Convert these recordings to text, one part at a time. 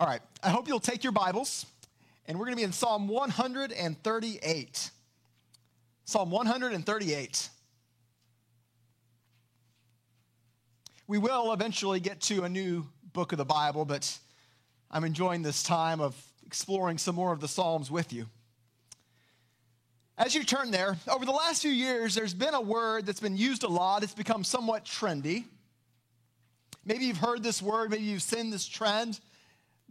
All right, I hope you'll take your Bibles, and we're going to be in Psalm 138. Psalm 138. We will eventually get to a new book of the Bible, but I'm enjoying this time of exploring some more of the Psalms with you. As you turn there, over the last few years, there's been a word that's been used a lot. It's become somewhat trendy. Maybe you've heard this word, maybe you've seen this trend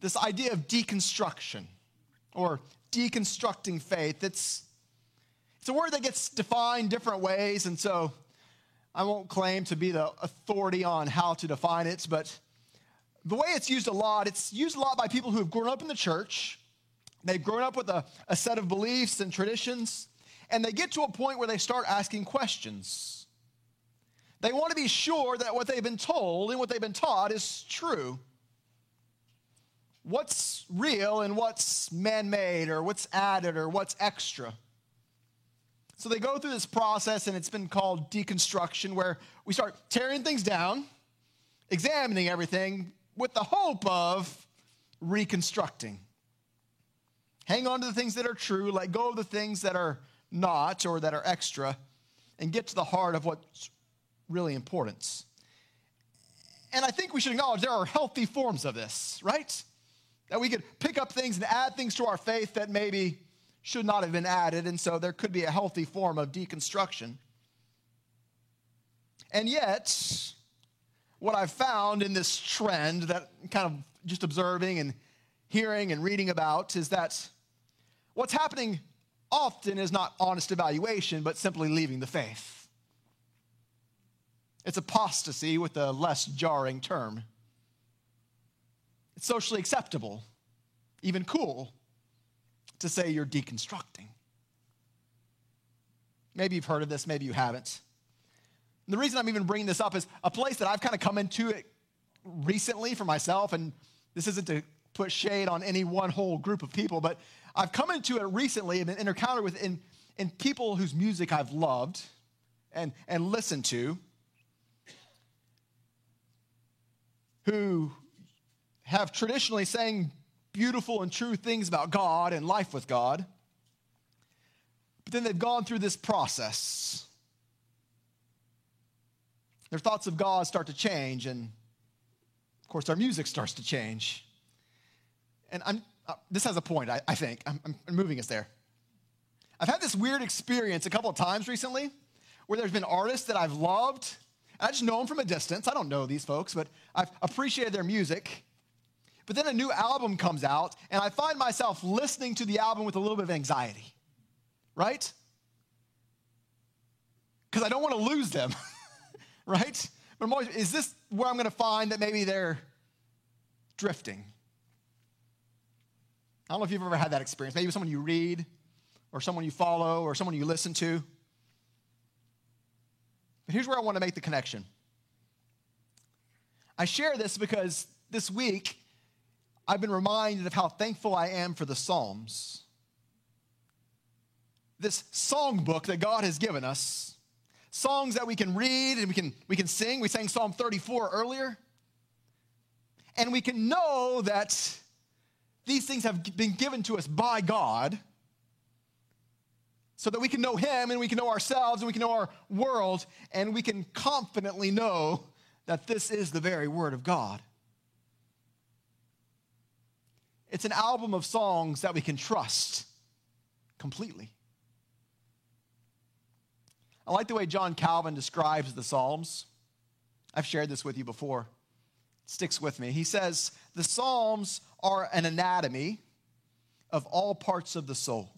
this idea of deconstruction or deconstructing faith. It's, it's a word that gets defined different ways, and so I won't claim to be the authority on how to define it, but the way it's used a lot, it's used a lot by people who have grown up in the church. They've grown up with a, a set of beliefs and traditions, and they get to a point where they start asking questions. They want to be sure that what they've been told and what they've been taught is true what's real and what's man made or what's added or what's extra. So they go through this process, and it's been called deconstruction, where we start tearing things down, examining everything with the hope of reconstructing. Hang on to the things that are true, let go of the things that are not or that are extra, and get to the heart of what's really important. And I think we should acknowledge there are healthy forms of this, right? That we could pick up things and add things to our faith that maybe should not have been added. And so there could be a healthy form of deconstruction. And yet, what I've found in this trend that kind of just observing and hearing and reading about is that what's happening often is not honest evaluation, but simply leaving the faith. It's apostasy with a less jarring term. It's socially acceptable, even cool, to say you're deconstructing. Maybe you've heard of this, maybe you haven't. And the reason I'm even bringing this up is a place that I've kind of come into it recently for myself, and this isn't to put shade on any one whole group of people, but I've come into it recently and been encountered with in, in people whose music I've loved and, and listened to, who have traditionally sang beautiful and true things about God and life with God, but then they've gone through this process. Their thoughts of God start to change, and of course, our music starts to change. And I'm, uh, this has a point, I, I think. I'm, I'm moving us there. I've had this weird experience a couple of times recently where there's been artists that I've loved. I just know them from a distance. I don't know these folks, but I've appreciated their music. But then a new album comes out, and I find myself listening to the album with a little bit of anxiety, right? Because I don't want to lose them, right? But I'm always, is this where I'm going to find that maybe they're drifting? I don't know if you've ever had that experience. Maybe someone you read, or someone you follow, or someone you listen to. But here's where I want to make the connection. I share this because this week I've been reminded of how thankful I am for the Psalms. This songbook that God has given us, songs that we can read and we can, we can sing. We sang Psalm 34 earlier. And we can know that these things have been given to us by God so that we can know Him and we can know ourselves and we can know our world and we can confidently know that this is the very Word of God. It's an album of songs that we can trust completely. I like the way John Calvin describes the Psalms. I've shared this with you before. It sticks with me. He says, The Psalms are an anatomy of all parts of the soul.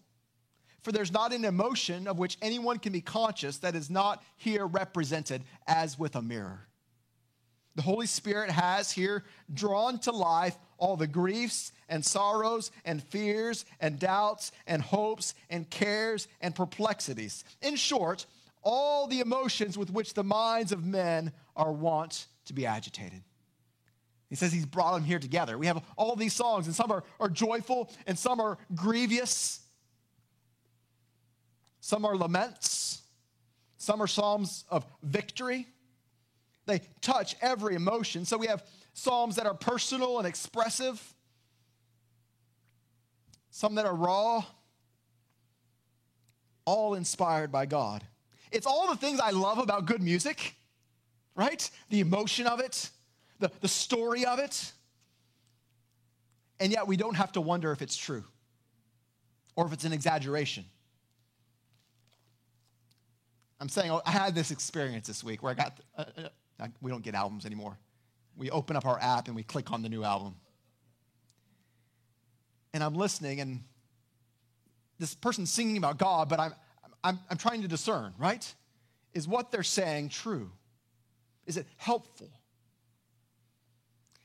For there's not an emotion of which anyone can be conscious that is not here represented as with a mirror. The Holy Spirit has here drawn to life all the griefs and sorrows and fears and doubts and hopes and cares and perplexities. In short, all the emotions with which the minds of men are wont to be agitated. He says he's brought them here together. We have all these songs, and some are, are joyful, and some are grievous, some are laments, some are psalms of victory. They touch every emotion. So we have Psalms that are personal and expressive, some that are raw, all inspired by God. It's all the things I love about good music, right? The emotion of it, the, the story of it. And yet we don't have to wonder if it's true or if it's an exaggeration. I'm saying oh, I had this experience this week where I got, uh, uh, we don't get albums anymore. We open up our app and we click on the new album. And I'm listening, and this person's singing about God, but I'm, I'm, I'm trying to discern, right? Is what they're saying true? Is it helpful?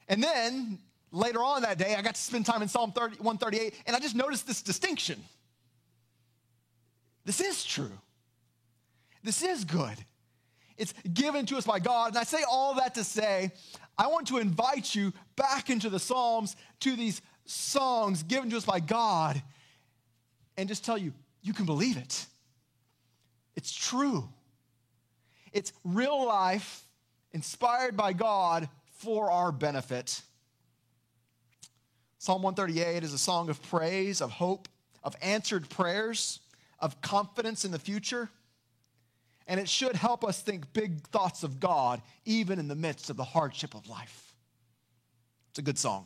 And then later on that day, I got to spend time in Psalm 30, 138, and I just noticed this distinction. This is true. This is good. It's given to us by God. And I say all that to say, I want to invite you back into the Psalms, to these songs given to us by God, and just tell you, you can believe it. It's true. It's real life, inspired by God for our benefit. Psalm 138 is a song of praise, of hope, of answered prayers, of confidence in the future. And it should help us think big thoughts of God, even in the midst of the hardship of life. It's a good song.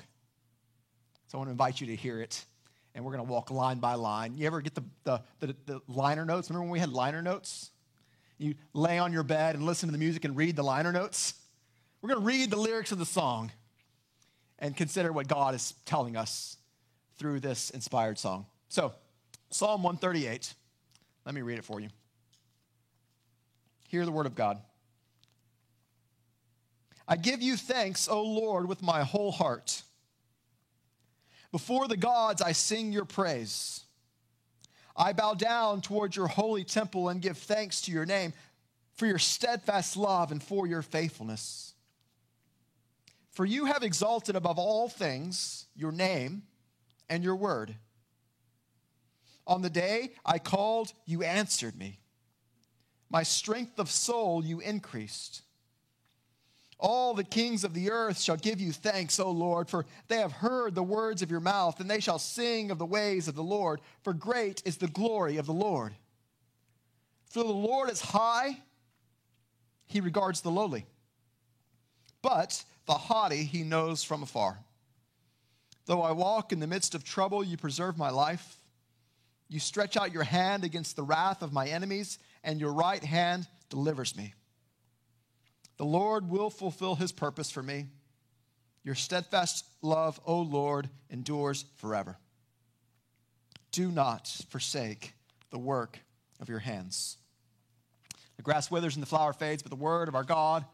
So I want to invite you to hear it. And we're going to walk line by line. You ever get the, the, the, the liner notes? Remember when we had liner notes? You lay on your bed and listen to the music and read the liner notes. We're going to read the lyrics of the song and consider what God is telling us through this inspired song. So, Psalm 138. Let me read it for you. Hear the word of God. I give you thanks, O Lord, with my whole heart. Before the gods, I sing your praise. I bow down toward your holy temple and give thanks to your name for your steadfast love and for your faithfulness. For you have exalted above all things your name and your word. On the day I called, you answered me. My strength of soul you increased. All the kings of the earth shall give you thanks, O Lord, for they have heard the words of your mouth, and they shall sing of the ways of the Lord, for great is the glory of the Lord. For the Lord is high, he regards the lowly, but the haughty he knows from afar. Though I walk in the midst of trouble, you preserve my life. You stretch out your hand against the wrath of my enemies, and your right hand delivers me. The Lord will fulfill his purpose for me. Your steadfast love, O Lord, endures forever. Do not forsake the work of your hands. The grass withers and the flower fades, but the word of our God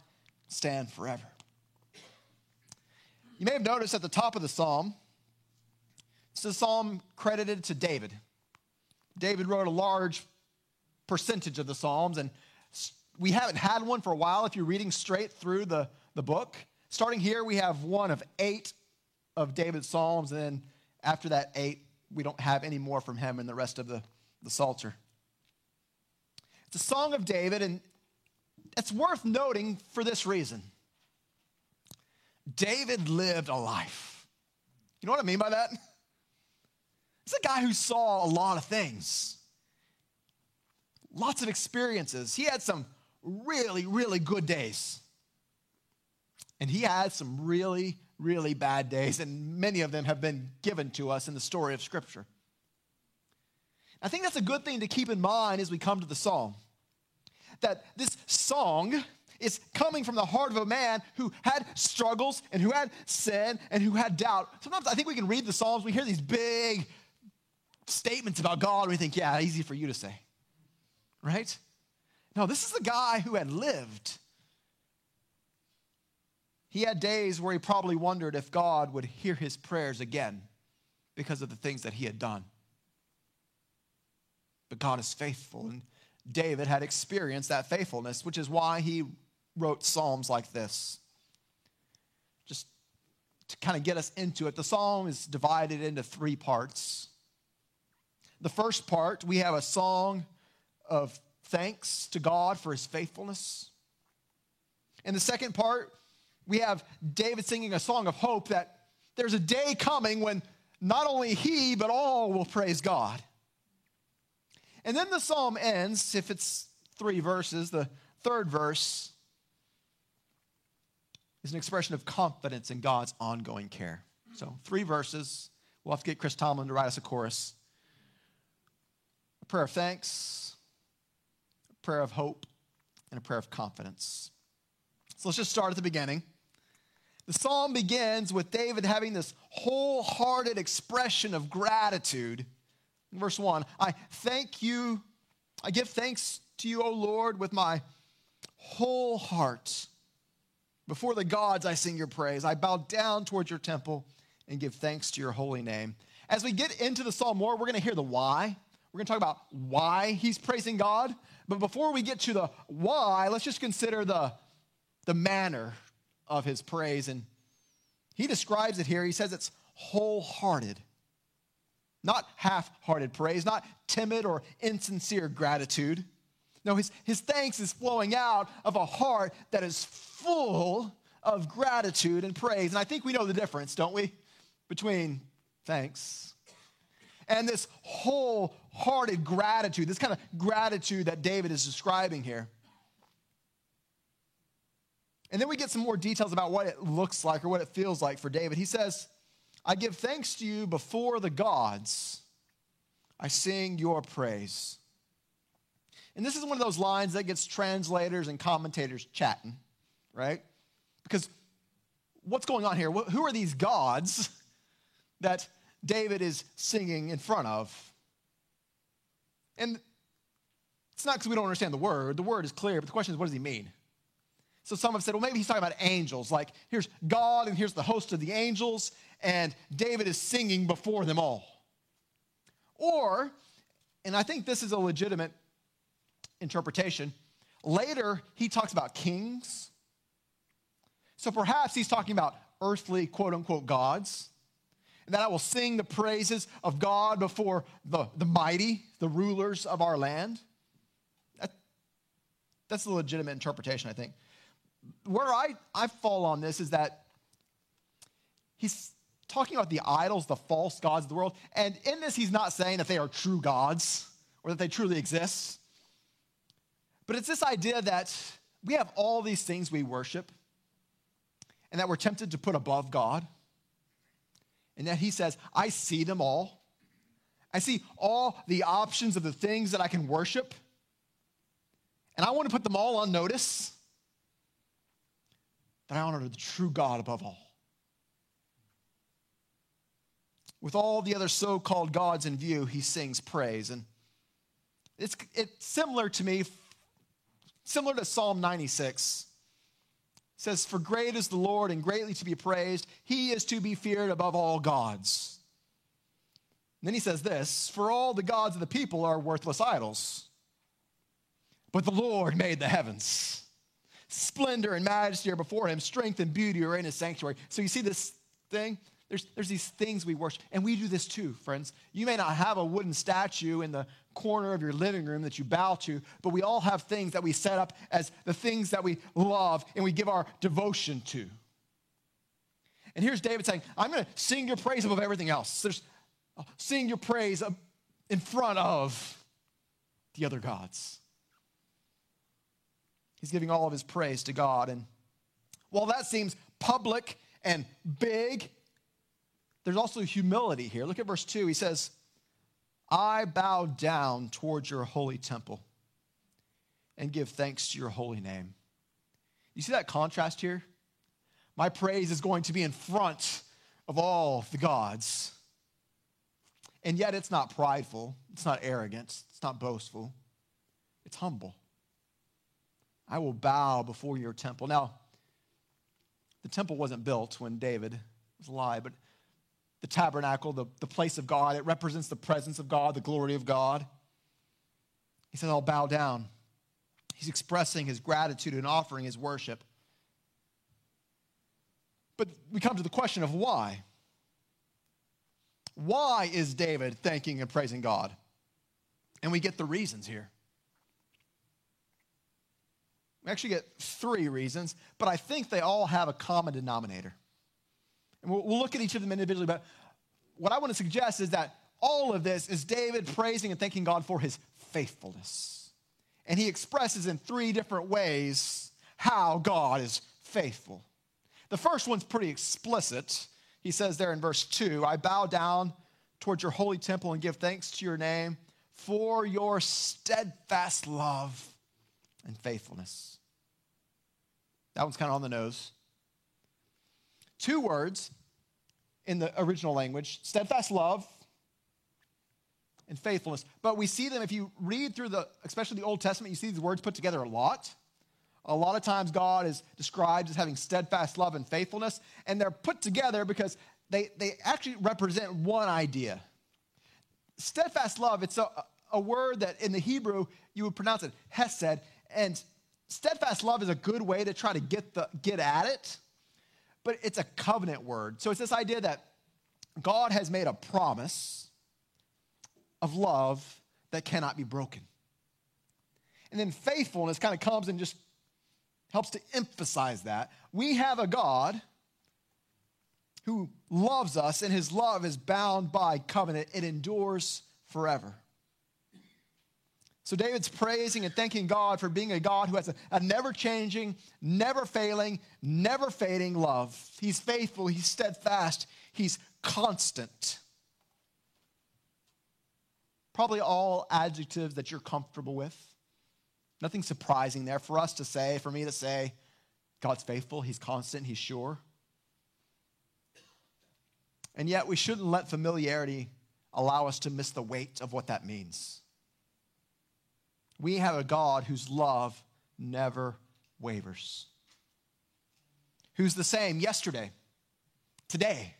stand forever. You may have noticed at the top of the psalm, it's a psalm credited to David. David wrote a large percentage of the psalms, and we haven't had one for a while if you're reading straight through the, the book. Starting here, we have one of eight of David's psalms, and then after that eight, we don't have any more from him in the rest of the, the Psalter. It's a song of David, and it's worth noting for this reason. David lived a life. You know what I mean by that? It's a guy who saw a lot of things, lots of experiences. He had some really, really good days. And he had some really, really bad days, and many of them have been given to us in the story of Scripture. I think that's a good thing to keep in mind as we come to the psalm. That this song is coming from the heart of a man who had struggles and who had sin and who had doubt. Sometimes I think we can read the Psalms, we hear these big statements about God, and we think, yeah, easy for you to say. Right? No, this is the guy who had lived. He had days where he probably wondered if God would hear his prayers again because of the things that he had done. But God is faithful, and David had experienced that faithfulness, which is why he wrote Psalms like this. Just to kind of get us into it, the psalm is divided into three parts. The first part, we have a song of thanks to God for his faithfulness. In the second part, we have David singing a song of hope that there's a day coming when not only he, but all will praise God. And then the psalm ends, if it's three verses, the third verse is an expression of confidence in God's ongoing care. So, three verses. We'll have to get Chris Tomlin to write us a chorus. A prayer of thanks, prayer of hope, and a prayer of confidence. So let's just start at the beginning. The psalm begins with David having this wholehearted expression of gratitude. verse 1 I thank you, I give thanks to you, O Lord, with my whole heart. Before the gods, I sing your praise. I bow down towards your temple and give thanks to your holy name. As we get into the psalm more, we're going to hear the why. We're going to talk about why he's praising God. But before we get to the why, let's just consider the, the manner of his praise. And he describes it here. He says it's wholehearted, not half hearted praise, not timid or insincere gratitude. No, his, his thanks is flowing out of a heart that is full of gratitude and praise. And I think we know the difference, don't we? Between thanks and this wholehearted gratitude, this kind of gratitude that David is describing here. And then we get some more details about what it looks like or what it feels like for David. He says, I give thanks to you before the gods. I sing your praise. And this is one of those lines that gets translators and commentators chatting, right? Because what's going on here? Who are these gods that David is singing in front of? And it's not because we don't understand the word. The word is clear, but the question is, what does he mean? So some have said, well, maybe he's talking about angels. Like, here's God and here's the host of the angels, and David is singing before them all. Or, and I think this is a legitimate interpretation, later he talks about kings. So perhaps he's talking about earthly, quote unquote, gods. And that I will sing the praises of God before the, the mighty, the rulers of our land. That, that's the legitimate interpretation, I think where I, I fall on this is that he's talking about the idols, the false gods of the world. And in this, he's not saying that they are true gods or that they truly exist. But it's this idea that we have all these things we worship and that we're tempted to put above God. And that he says, I see them all. I see all the options of the things that I can worship. And I want to put them all on notice that I honor the true God above all. With all the other so called gods in view, he sings praise. And it's, it's similar to me, similar to Psalm 96. Says, For great is the Lord and greatly to be praised. He is to be feared above all gods. And then he says this For all the gods of the people are worthless idols, but the Lord made the heavens. Splendor and majesty are before him, strength and beauty are in his sanctuary. So you see this thing? There's, there's these things we worship, and we do this too, friends. You may not have a wooden statue in the corner of your living room that you bow to, but we all have things that we set up as the things that we love and we give our devotion to. And here's David saying, I'm going to sing your praise above everything else. There's uh, sing your praise in front of the other gods. He's giving all of his praise to God. And while that seems public and big, there's also humility here. Look at verse 2. He says, I bow down towards your holy temple and give thanks to your holy name. You see that contrast here? My praise is going to be in front of all the gods. And yet it's not prideful, it's not arrogant, it's not boastful, it's humble. I will bow before your temple. Now, the temple wasn't built when David was alive, but the tabernacle, the, the place of God, it represents the presence of God, the glory of God. He says, I'll bow down. He's expressing his gratitude and offering his worship. But we come to the question of why. Why is David thanking and praising God? And we get the reasons here. We actually get three reasons, but I think they all have a common denominator. And we'll, we'll look at each of them individually, but what I want to suggest is that all of this is David praising and thanking God for his faithfulness. And he expresses in three different ways how God is faithful. The first one's pretty explicit. He says there in verse 2 I bow down towards your holy temple and give thanks to your name for your steadfast love and faithfulness. That one's kind of on the nose. Two words in the original language steadfast love and faithfulness. But we see them if you read through the, especially the Old Testament, you see these words put together a lot. A lot of times God is described as having steadfast love and faithfulness, and they're put together because they, they actually represent one idea. Steadfast love, it's a, a word that in the Hebrew you would pronounce it hesed, and steadfast love is a good way to try to get, the, get at it, but it's a covenant word. So it's this idea that God has made a promise of love that cannot be broken. And then faithfulness kind of comes and just helps to emphasize that. We have a God who loves us, and his love is bound by covenant, it endures forever. So David's praising and thanking God for being a God who has a, a never changing, never failing, never fading love. He's faithful, he's steadfast, he's constant. Probably all adjectives that you're comfortable with. Nothing surprising there for us to say, for me to say, God's faithful, he's constant, he's sure. And yet, we shouldn't let familiarity allow us to miss the weight of what that means. We have a God whose love never wavers, who's the same yesterday, today,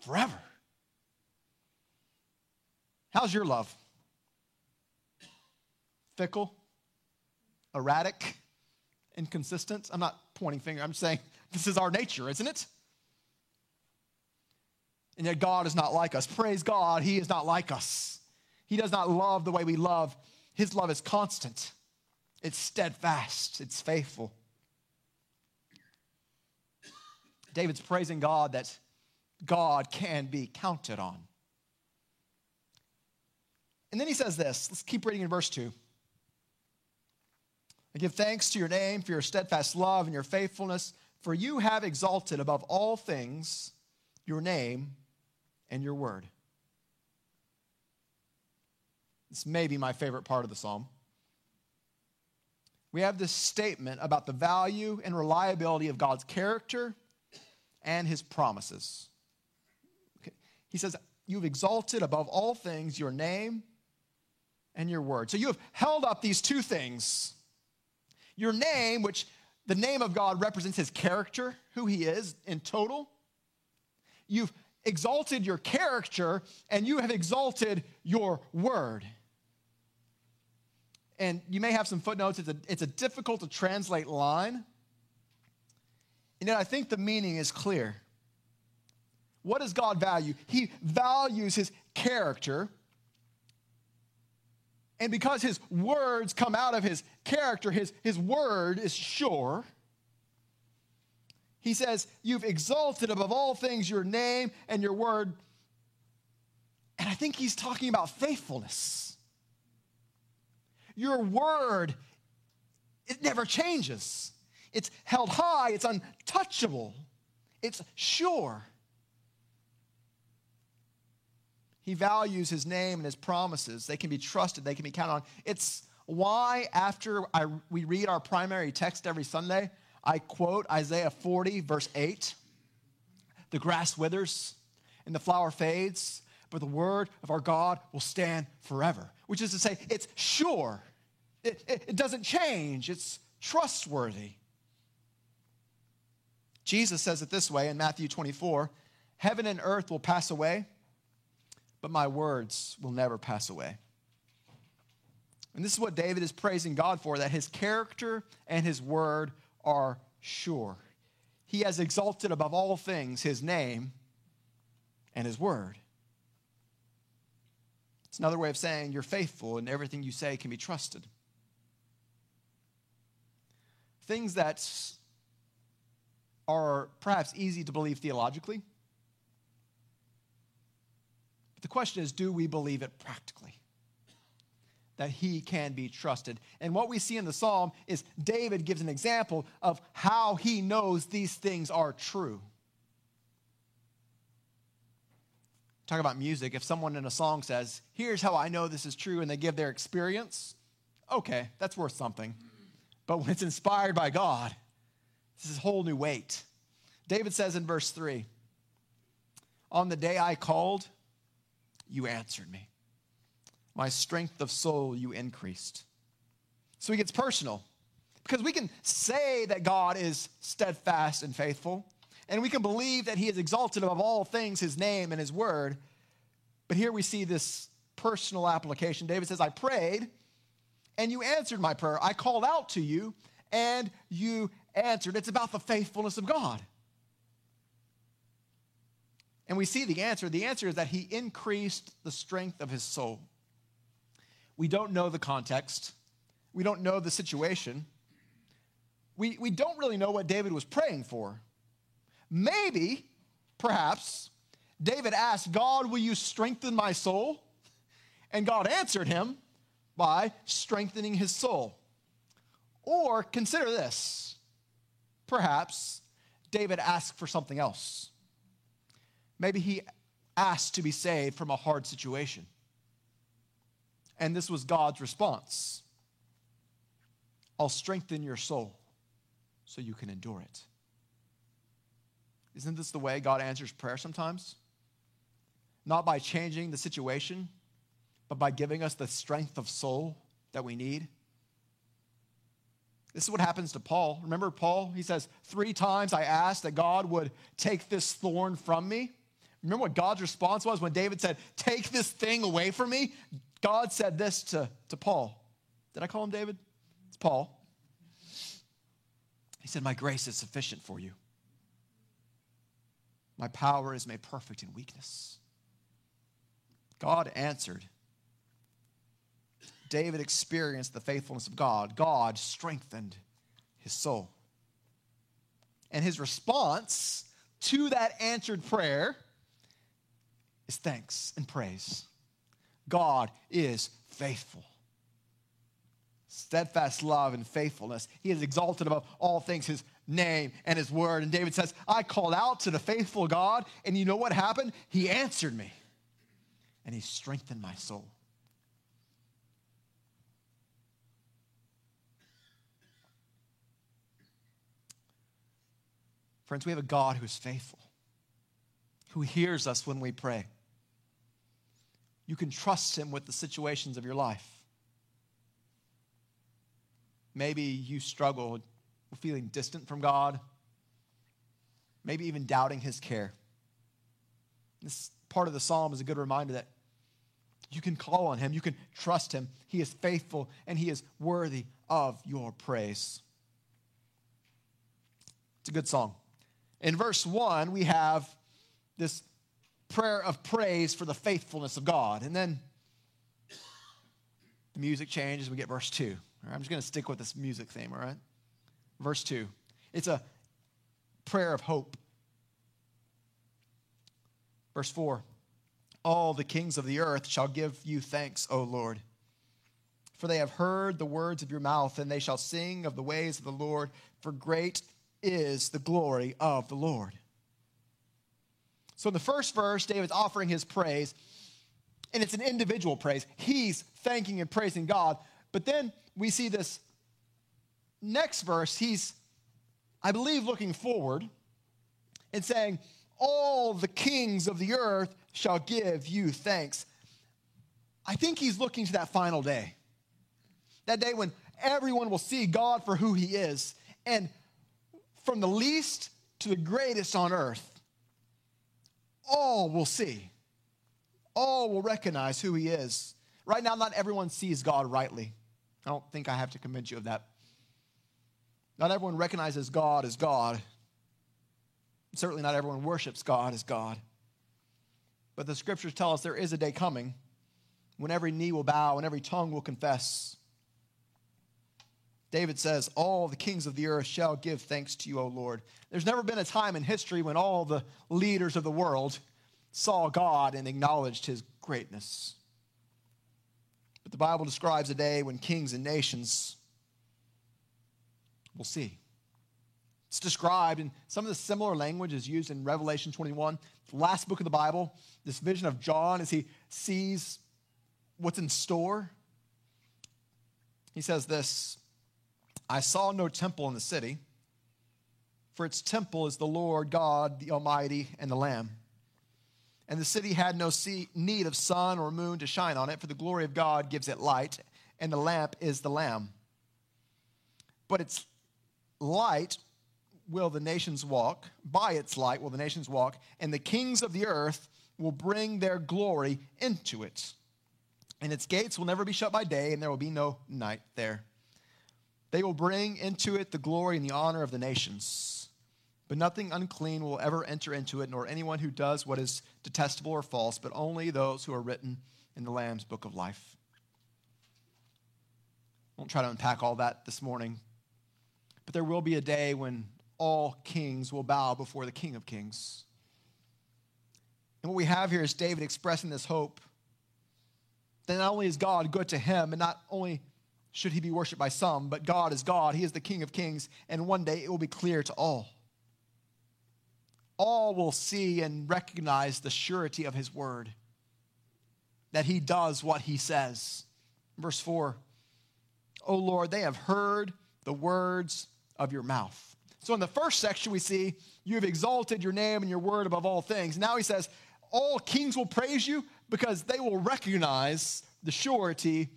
forever. How's your love? Fickle, erratic, inconsistent? I'm not pointing finger. I'm saying this is our nature, isn't it? And yet God is not like us. Praise God, He is not like us. He does not love the way we love. His love is constant, it's steadfast, it's faithful. David's praising God that God can be counted on. And then he says this. Let's keep reading in verse 2. I give thanks to your name for your steadfast love and your faithfulness, for you have exalted above all things your name and your word. This may be my favorite part of the psalm. We have this statement about the value and reliability of God's character and his promises. Okay. He says, You've exalted above all things your name and your word. So you have held up these two things your name, which the name of God represents his character, who he is in total. You've exalted your character and you have exalted your word and you may have some footnotes. It's a, it's a difficult to translate line. And yet I think the meaning is clear. What does God value? He values his character. And because his words come out of his character, his, his word is sure. He says, You've exalted above all things your name and your word. And I think he's talking about faithfulness. Your word, it never changes. It's held high, it's untouchable, it's sure. He values his name and his promises. They can be trusted, they can be counted on. It's why, after I, we read our primary text every Sunday, I quote Isaiah 40, verse 8 The grass withers and the flower fades, but the word of our God will stand forever, which is to say, it's sure. It, it, it doesn't change, it's trustworthy. Jesus says it this way in Matthew 24 Heaven and earth will pass away, but my words will never pass away. And this is what David is praising God for that his character and his word are sure. He has exalted above all things his name and his word. It's another way of saying you're faithful and everything you say can be trusted. Things that are perhaps easy to believe theologically, But the question is do we believe it practically? That he can be trusted. And what we see in the psalm is David gives an example of how he knows these things are true. Talk about music. If someone in a song says, Here's how I know this is true, and they give their experience, okay, that's worth something. But when it's inspired by God, this is a whole new weight. David says in verse 3 On the day I called, you answered me. My strength of soul you increased. So he gets personal because we can say that God is steadfast and faithful, and we can believe that he is exalted above all things, his name and his word. But here we see this personal application. David says, I prayed and you answered my prayer. I called out to you and you answered. It's about the faithfulness of God. And we see the answer. The answer is that he increased the strength of his soul. We don't know the context, we don't know the situation. We, we don't really know what David was praying for. Maybe, perhaps, David asked, God, will you strengthen my soul? And God answered him by strengthening his soul. Or consider this perhaps David asked for something else. Maybe he asked to be saved from a hard situation. And this was God's response I'll strengthen your soul so you can endure it. Isn't this the way God answers prayer sometimes? Not by changing the situation, but by giving us the strength of soul that we need. This is what happens to Paul. Remember Paul? He says, Three times I asked that God would take this thorn from me. Remember what God's response was when David said, Take this thing away from me? God said this to, to Paul. Did I call him David? It's Paul. He said, My grace is sufficient for you. My power is made perfect in weakness. God answered. David experienced the faithfulness of God. God strengthened his soul. And his response to that answered prayer is thanks and praise. God is faithful. Steadfast love and faithfulness. He is exalted above all things, his name and his word. And David says, I called out to the faithful God, and you know what happened? He answered me, and he strengthened my soul. Friends, we have a God who is faithful who hears us when we pray. You can trust him with the situations of your life. Maybe you struggle with feeling distant from God, maybe even doubting his care. This part of the psalm is a good reminder that you can call on him, you can trust him. He is faithful and he is worthy of your praise. It's a good song. In verse 1, we have this prayer of praise for the faithfulness of God. And then the music changes. We get verse 2. I'm just going to stick with this music theme, all right? Verse 2. It's a prayer of hope. Verse 4 All the kings of the earth shall give you thanks, O Lord. For they have heard the words of your mouth, and they shall sing of the ways of the Lord, for great is the glory of the Lord. So in the first verse, David's offering his praise, and it's an individual praise. He's thanking and praising God. But then we see this next verse, he's, I believe, looking forward and saying, All the kings of the earth shall give you thanks. I think he's looking to that final day. That day when everyone will see God for who he is. And from the least to the greatest on earth, all will see. All will recognize who he is. Right now, not everyone sees God rightly. I don't think I have to convince you of that. Not everyone recognizes God as God. Certainly, not everyone worships God as God. But the scriptures tell us there is a day coming when every knee will bow and every tongue will confess. David says, All the kings of the earth shall give thanks to you, O Lord. There's never been a time in history when all the leaders of the world saw God and acknowledged his greatness. But the Bible describes a day when kings and nations will see. It's described in some of the similar language is used in Revelation 21, the last book of the Bible. This vision of John as he sees what's in store. He says this I saw no temple in the city, for its temple is the Lord God, the Almighty, and the Lamb. And the city had no need of sun or moon to shine on it, for the glory of God gives it light, and the lamp is the Lamb. But its light will the nations walk, by its light will the nations walk, and the kings of the earth will bring their glory into it. And its gates will never be shut by day, and there will be no night there. They will bring into it the glory and the honor of the nations. But nothing unclean will ever enter into it, nor anyone who does what is detestable or false, but only those who are written in the Lamb's book of life. I won't try to unpack all that this morning, but there will be a day when all kings will bow before the King of Kings. And what we have here is David expressing this hope that not only is God good to him, and not only should he be worshiped by some, but God is God. He is the King of Kings, and one day it will be clear to all. All will see and recognize the surety of his word, that he does what he says. Verse 4 O Lord, they have heard the words of your mouth. So in the first section, we see you have exalted your name and your word above all things. Now he says, all kings will praise you because they will recognize the surety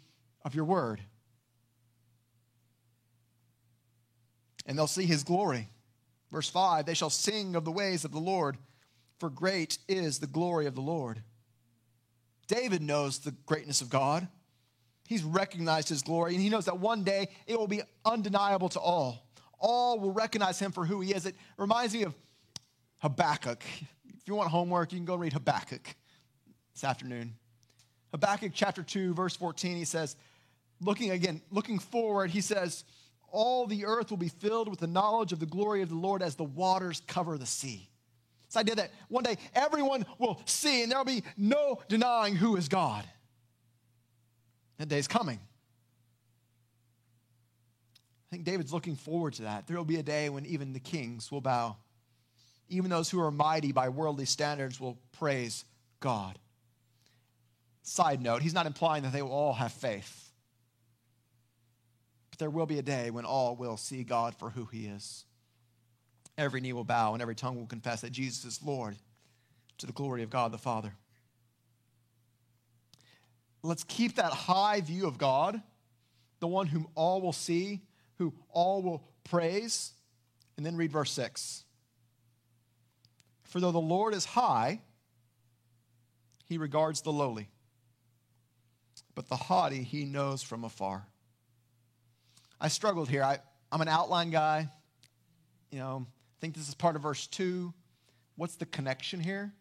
of your word. And they'll see his glory. Verse 5 They shall sing of the ways of the Lord, for great is the glory of the Lord. David knows the greatness of God. He's recognized his glory, and he knows that one day it will be undeniable to all all will recognize him for who he is. It reminds me of Habakkuk. If you want homework, you can go read Habakkuk this afternoon. Habakkuk chapter 2, verse 14, he says, looking again, looking forward, he says, All the earth will be filled with the knowledge of the glory of the Lord as the waters cover the sea. This idea that one day everyone will see and there will be no denying who is God. That day is coming I think David's looking forward to that. There will be a day when even the kings will bow. Even those who are mighty by worldly standards will praise God. Side note, he's not implying that they will all have faith. But there will be a day when all will see God for who he is. Every knee will bow and every tongue will confess that Jesus is Lord to the glory of God the Father. Let's keep that high view of God, the one whom all will see, who all will praise. And then read verse 6. For though the Lord is high, he regards the lowly, but the haughty he knows from afar. I struggled here. I, I'm an outline guy. You know, I think this is part of verse 2. What's the connection here?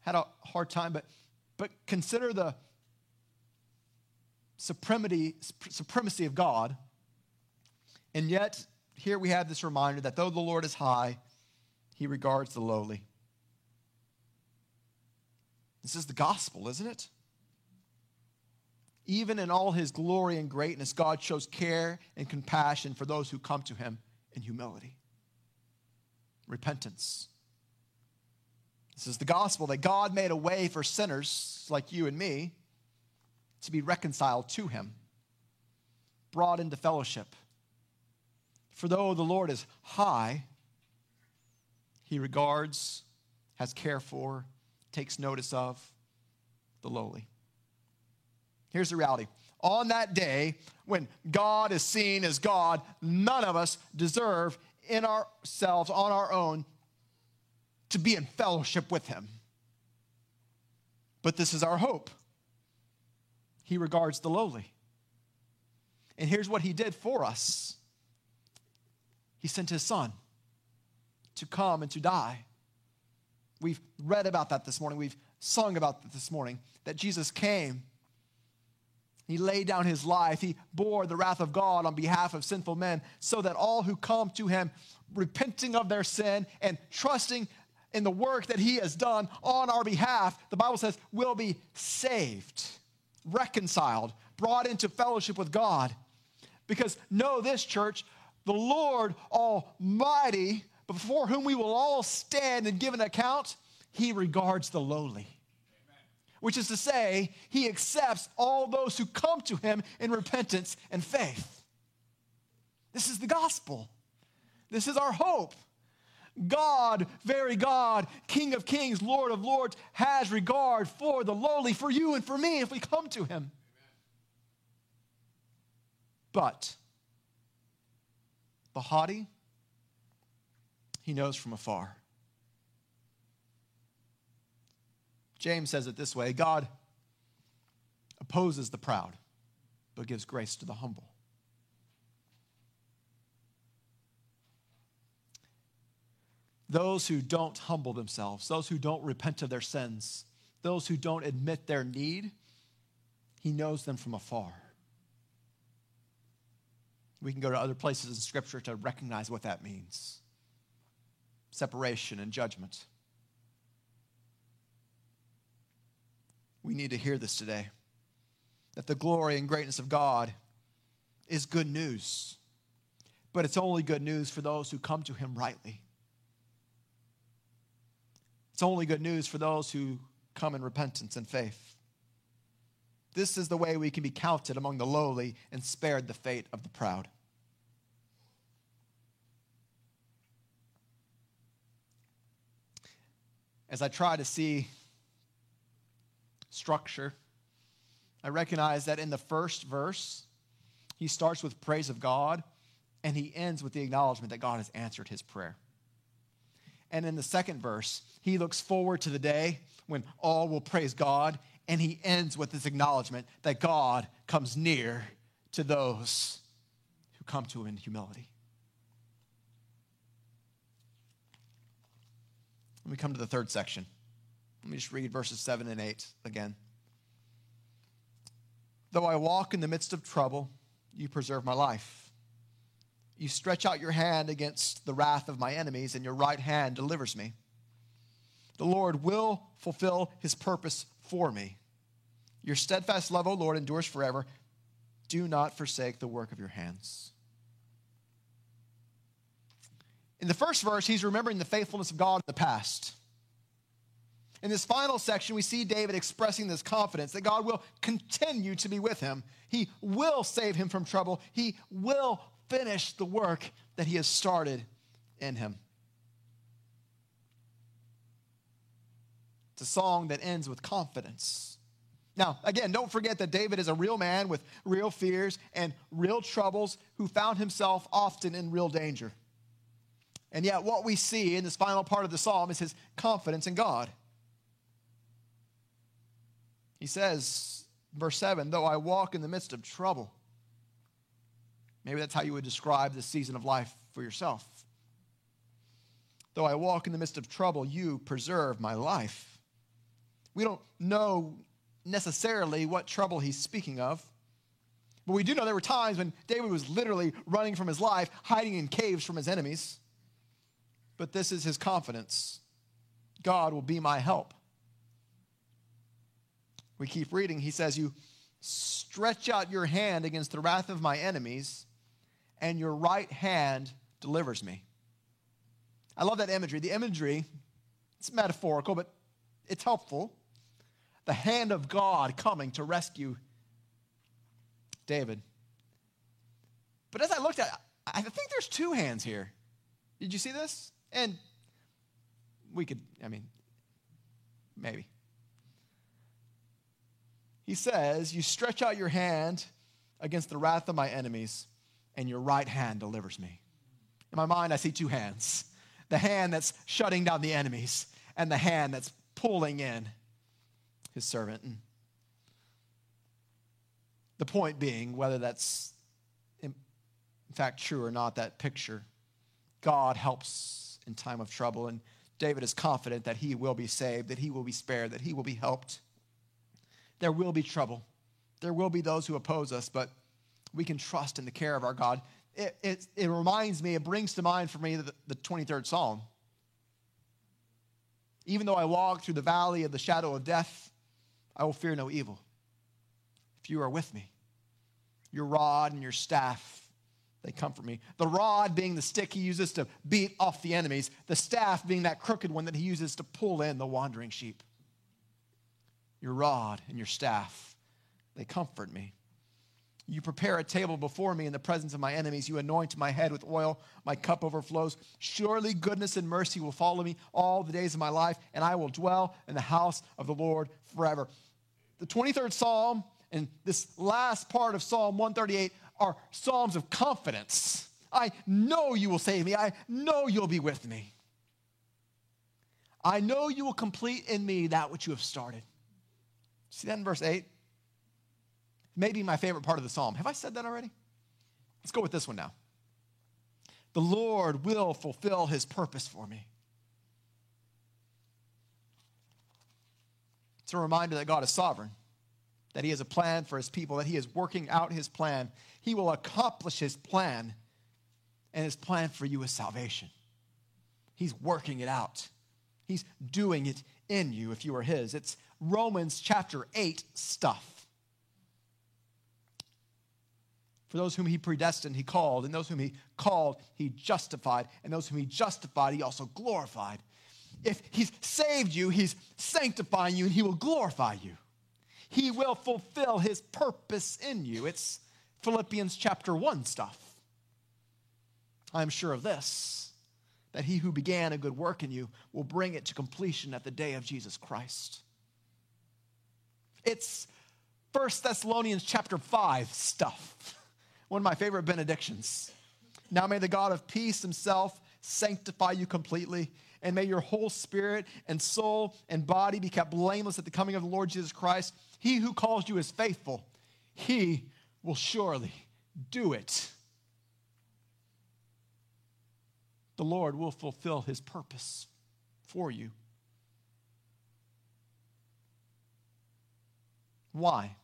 Had a hard time, but, but consider the supremacy, supremacy of God and yet, here we have this reminder that though the Lord is high, he regards the lowly. This is the gospel, isn't it? Even in all his glory and greatness, God shows care and compassion for those who come to him in humility. Repentance. This is the gospel that God made a way for sinners like you and me to be reconciled to him, brought into fellowship for though the Lord is high, he regards, has care for, takes notice of the lowly. Here's the reality. On that day, when God is seen as God, none of us deserve in ourselves, on our own, to be in fellowship with him. But this is our hope. He regards the lowly. And here's what he did for us he sent his son to come and to die. We've read about that this morning. We've sung about that this morning that Jesus came. He laid down his life. He bore the wrath of God on behalf of sinful men so that all who come to him, repenting of their sin and trusting in the work that he has done on our behalf, the Bible says, will be saved, reconciled, brought into fellowship with God. Because know this, church, the Lord Almighty, before whom we will all stand and give an account, he regards the lowly. Which is to say, he accepts all those who come to him in repentance and faith. This is the gospel. This is our hope. God, very God, King of kings, Lord of lords, has regard for the lowly, for you and for me if we come to him. But the haughty, he knows from afar. James says it this way God opposes the proud, but gives grace to the humble. Those who don't humble themselves, those who don't repent of their sins, those who don't admit their need, he knows them from afar. We can go to other places in Scripture to recognize what that means separation and judgment. We need to hear this today that the glory and greatness of God is good news, but it's only good news for those who come to Him rightly. It's only good news for those who come in repentance and faith. This is the way we can be counted among the lowly and spared the fate of the proud. As I try to see structure, I recognize that in the first verse, he starts with praise of God and he ends with the acknowledgement that God has answered his prayer. And in the second verse, he looks forward to the day when all will praise God, and he ends with this acknowledgement that God comes near to those who come to him in humility. Let me come to the third section. Let me just read verses 7 and 8 again. Though I walk in the midst of trouble, you preserve my life. You stretch out your hand against the wrath of my enemies, and your right hand delivers me. The Lord will fulfill his purpose for me. Your steadfast love, O Lord, endures forever. Do not forsake the work of your hands. In the first verse, he's remembering the faithfulness of God in the past. In this final section, we see David expressing this confidence that God will continue to be with him. He will save him from trouble. He will finish the work that he has started in him. It's a song that ends with confidence. Now, again, don't forget that David is a real man with real fears and real troubles who found himself often in real danger. And yet, what we see in this final part of the psalm is his confidence in God. He says, verse 7 Though I walk in the midst of trouble, Maybe that's how you would describe this season of life for yourself. Though I walk in the midst of trouble, you preserve my life. We don't know necessarily what trouble he's speaking of, but we do know there were times when David was literally running from his life, hiding in caves from his enemies. But this is his confidence God will be my help. We keep reading. He says, You stretch out your hand against the wrath of my enemies and your right hand delivers me. I love that imagery. The imagery, it's metaphorical, but it's helpful. The hand of God coming to rescue David. But as I looked at it, I think there's two hands here. Did you see this? And we could, I mean, maybe. He says, You stretch out your hand against the wrath of my enemies and your right hand delivers me. In my mind, I see two hands the hand that's shutting down the enemies, and the hand that's pulling in his servant. And the point being, whether that's in fact true or not, that picture, God helps in time of trouble. And David is confident that he will be saved, that he will be spared, that he will be helped. There will be trouble. There will be those who oppose us, but we can trust in the care of our God. It, it, it reminds me, it brings to mind for me the, the 23rd Psalm. Even though I walk through the valley of the shadow of death, I will fear no evil. If you are with me, your rod and your staff, they comfort me. The rod being the stick he uses to beat off the enemies, the staff being that crooked one that he uses to pull in the wandering sheep. Your rod and your staff, they comfort me. You prepare a table before me in the presence of my enemies. You anoint my head with oil. My cup overflows. Surely goodness and mercy will follow me all the days of my life, and I will dwell in the house of the Lord forever. The 23rd Psalm and this last part of Psalm 138 are Psalms of confidence. I know you will save me. I know you'll be with me. I know you will complete in me that which you have started. See that in verse 8? Maybe my favorite part of the psalm. Have I said that already? Let's go with this one now. The Lord will fulfill his purpose for me. It's a reminder that God is sovereign, that he has a plan for his people, that he is working out his plan. He will accomplish his plan, and his plan for you is salvation. He's working it out, he's doing it in you if you are his. It's Romans chapter 8 stuff. For those whom he predestined, he called, and those whom he called, he justified, and those whom he justified, he also glorified. If he's saved you, he's sanctifying you, and he will glorify you. He will fulfill his purpose in you. It's Philippians chapter 1 stuff. I'm sure of this that he who began a good work in you will bring it to completion at the day of Jesus Christ. It's 1 Thessalonians chapter 5 stuff one of my favorite benedictions. Now may the God of peace himself sanctify you completely, and may your whole spirit and soul and body be kept blameless at the coming of the Lord Jesus Christ. He who calls you is faithful, he will surely do it. The Lord will fulfill his purpose for you. Why?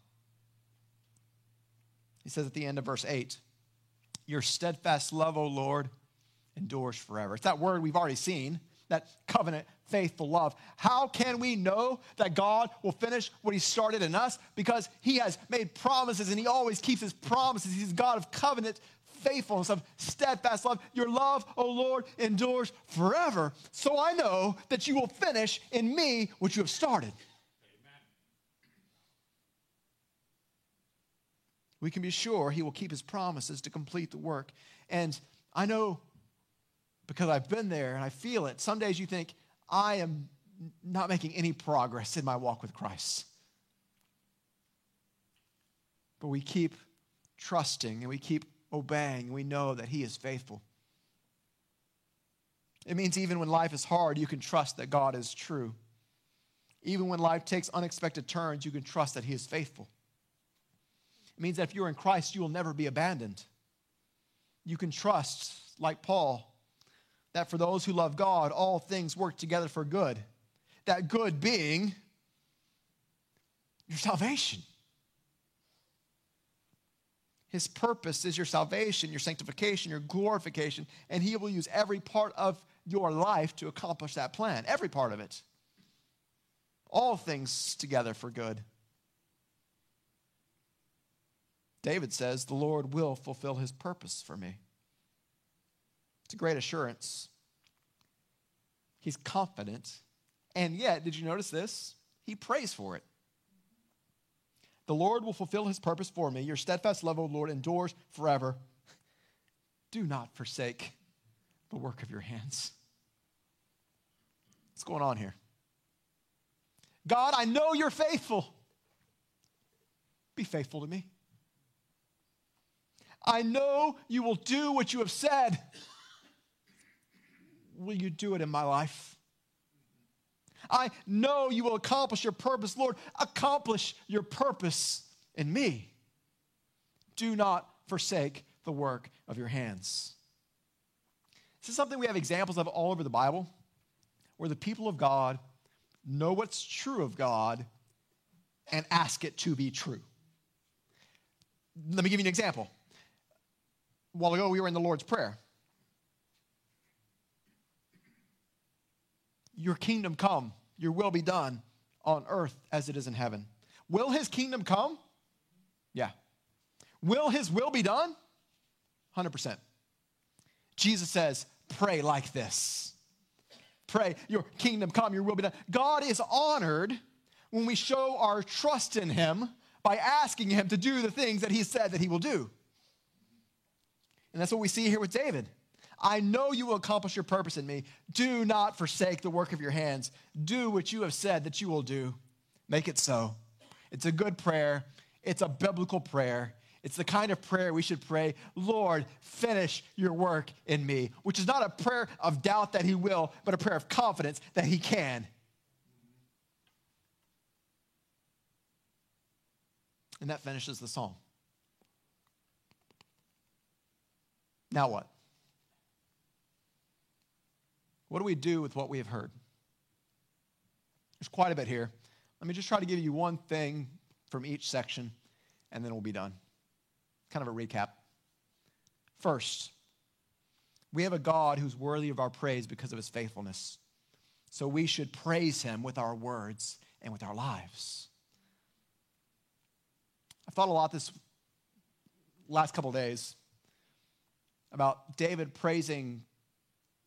He says at the end of verse 8, Your steadfast love, O Lord, endures forever. It's that word we've already seen, that covenant, faithful love. How can we know that God will finish what He started in us? Because He has made promises and He always keeps His promises. He's God of covenant, faithfulness, of steadfast love. Your love, O Lord, endures forever. So I know that you will finish in me what you have started. We can be sure he will keep his promises to complete the work. And I know because I've been there and I feel it. Some days you think, I am not making any progress in my walk with Christ. But we keep trusting and we keep obeying. We know that he is faithful. It means even when life is hard, you can trust that God is true. Even when life takes unexpected turns, you can trust that he is faithful. It means that if you're in Christ, you will never be abandoned. You can trust, like Paul, that for those who love God, all things work together for good. That good being your salvation. His purpose is your salvation, your sanctification, your glorification, and He will use every part of your life to accomplish that plan, every part of it. All things together for good. David says, The Lord will fulfill his purpose for me. It's a great assurance. He's confident. And yet, did you notice this? He prays for it. The Lord will fulfill his purpose for me. Your steadfast love, O Lord, endures forever. Do not forsake the work of your hands. What's going on here? God, I know you're faithful. Be faithful to me. I know you will do what you have said. Will you do it in my life? I know you will accomplish your purpose. Lord, accomplish your purpose in me. Do not forsake the work of your hands. This is something we have examples of all over the Bible where the people of God know what's true of God and ask it to be true. Let me give you an example a while ago, we were in the Lord's Prayer. Your kingdom come, your will be done on earth as it is in heaven. Will his kingdom come? Yeah. Will his will be done? 100%. Jesus says, pray like this. Pray, your kingdom come, your will be done. God is honored when we show our trust in him by asking him to do the things that he said that he will do. And that's what we see here with David. I know you will accomplish your purpose in me. Do not forsake the work of your hands. Do what you have said that you will do. Make it so. It's a good prayer, it's a biblical prayer. It's the kind of prayer we should pray, Lord, finish your work in me, which is not a prayer of doubt that He will, but a prayer of confidence that He can. And that finishes the psalm. Now what? What do we do with what we have heard? There's quite a bit here. Let me just try to give you one thing from each section, and then we'll be done. Kind of a recap. First, we have a God who's worthy of our praise because of his faithfulness. So we should praise him with our words and with our lives. I've thought a lot this last couple days about David praising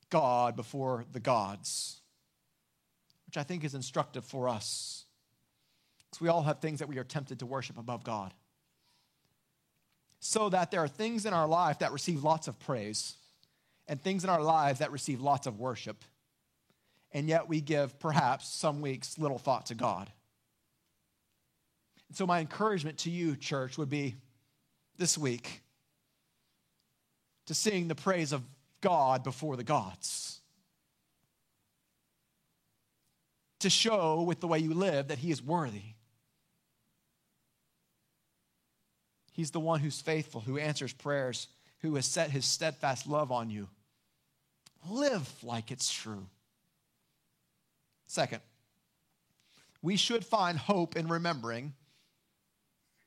God before the gods, which I think is instructive for us. Because we all have things that we are tempted to worship above God. So that there are things in our life that receive lots of praise and things in our lives that receive lots of worship. And yet we give perhaps some weeks little thought to God. And so, my encouragement to you, church, would be this week to sing the praise of God before the gods. To show with the way you live that He is worthy. He's the one who's faithful, who answers prayers, who has set His steadfast love on you. Live like it's true. Second, we should find hope in remembering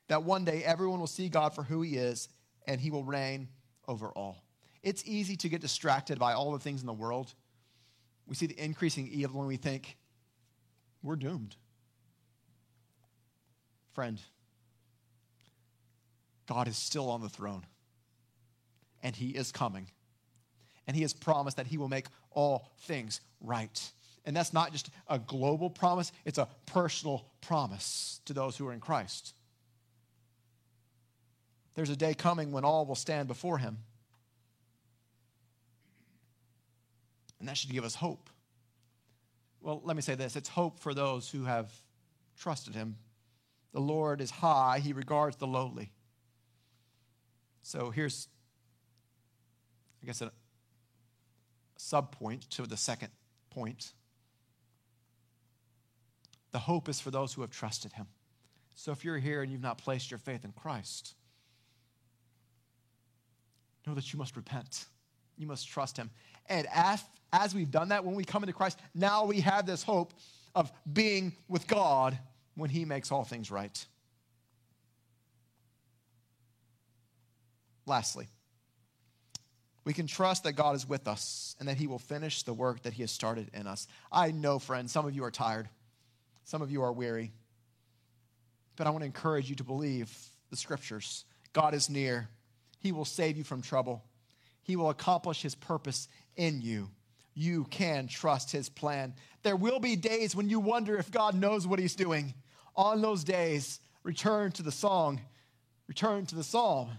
that one day everyone will see God for who He is and He will reign over all. It's easy to get distracted by all the things in the world. We see the increasing evil when we think, we're doomed. Friend, God is still on the throne, and He is coming. And He has promised that He will make all things right. And that's not just a global promise, it's a personal promise to those who are in Christ. There's a day coming when all will stand before Him. And that should give us hope. Well, let me say this it's hope for those who have trusted him. The Lord is high, he regards the lowly. So here's, I guess, a, a sub point to the second point. The hope is for those who have trusted him. So if you're here and you've not placed your faith in Christ, know that you must repent. You must trust him. And as, as we've done that, when we come into Christ, now we have this hope of being with God when He makes all things right. Lastly, we can trust that God is with us and that He will finish the work that He has started in us. I know, friends, some of you are tired, some of you are weary, but I want to encourage you to believe the scriptures. God is near, He will save you from trouble. He will accomplish his purpose in you. You can trust his plan. There will be days when you wonder if God knows what he's doing. On those days, return to the song, return to the psalm.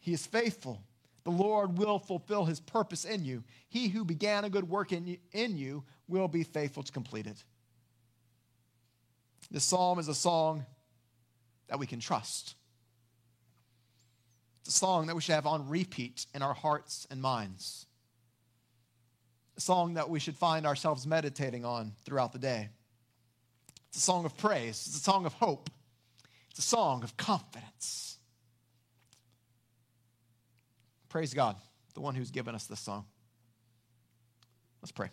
He is faithful. The Lord will fulfill his purpose in you. He who began a good work in you, in you will be faithful to complete it. This psalm is a song that we can trust. It's a song that we should have on repeat in our hearts and minds. A song that we should find ourselves meditating on throughout the day. It's a song of praise, it's a song of hope, it's a song of confidence. Praise God, the one who's given us this song. Let's pray.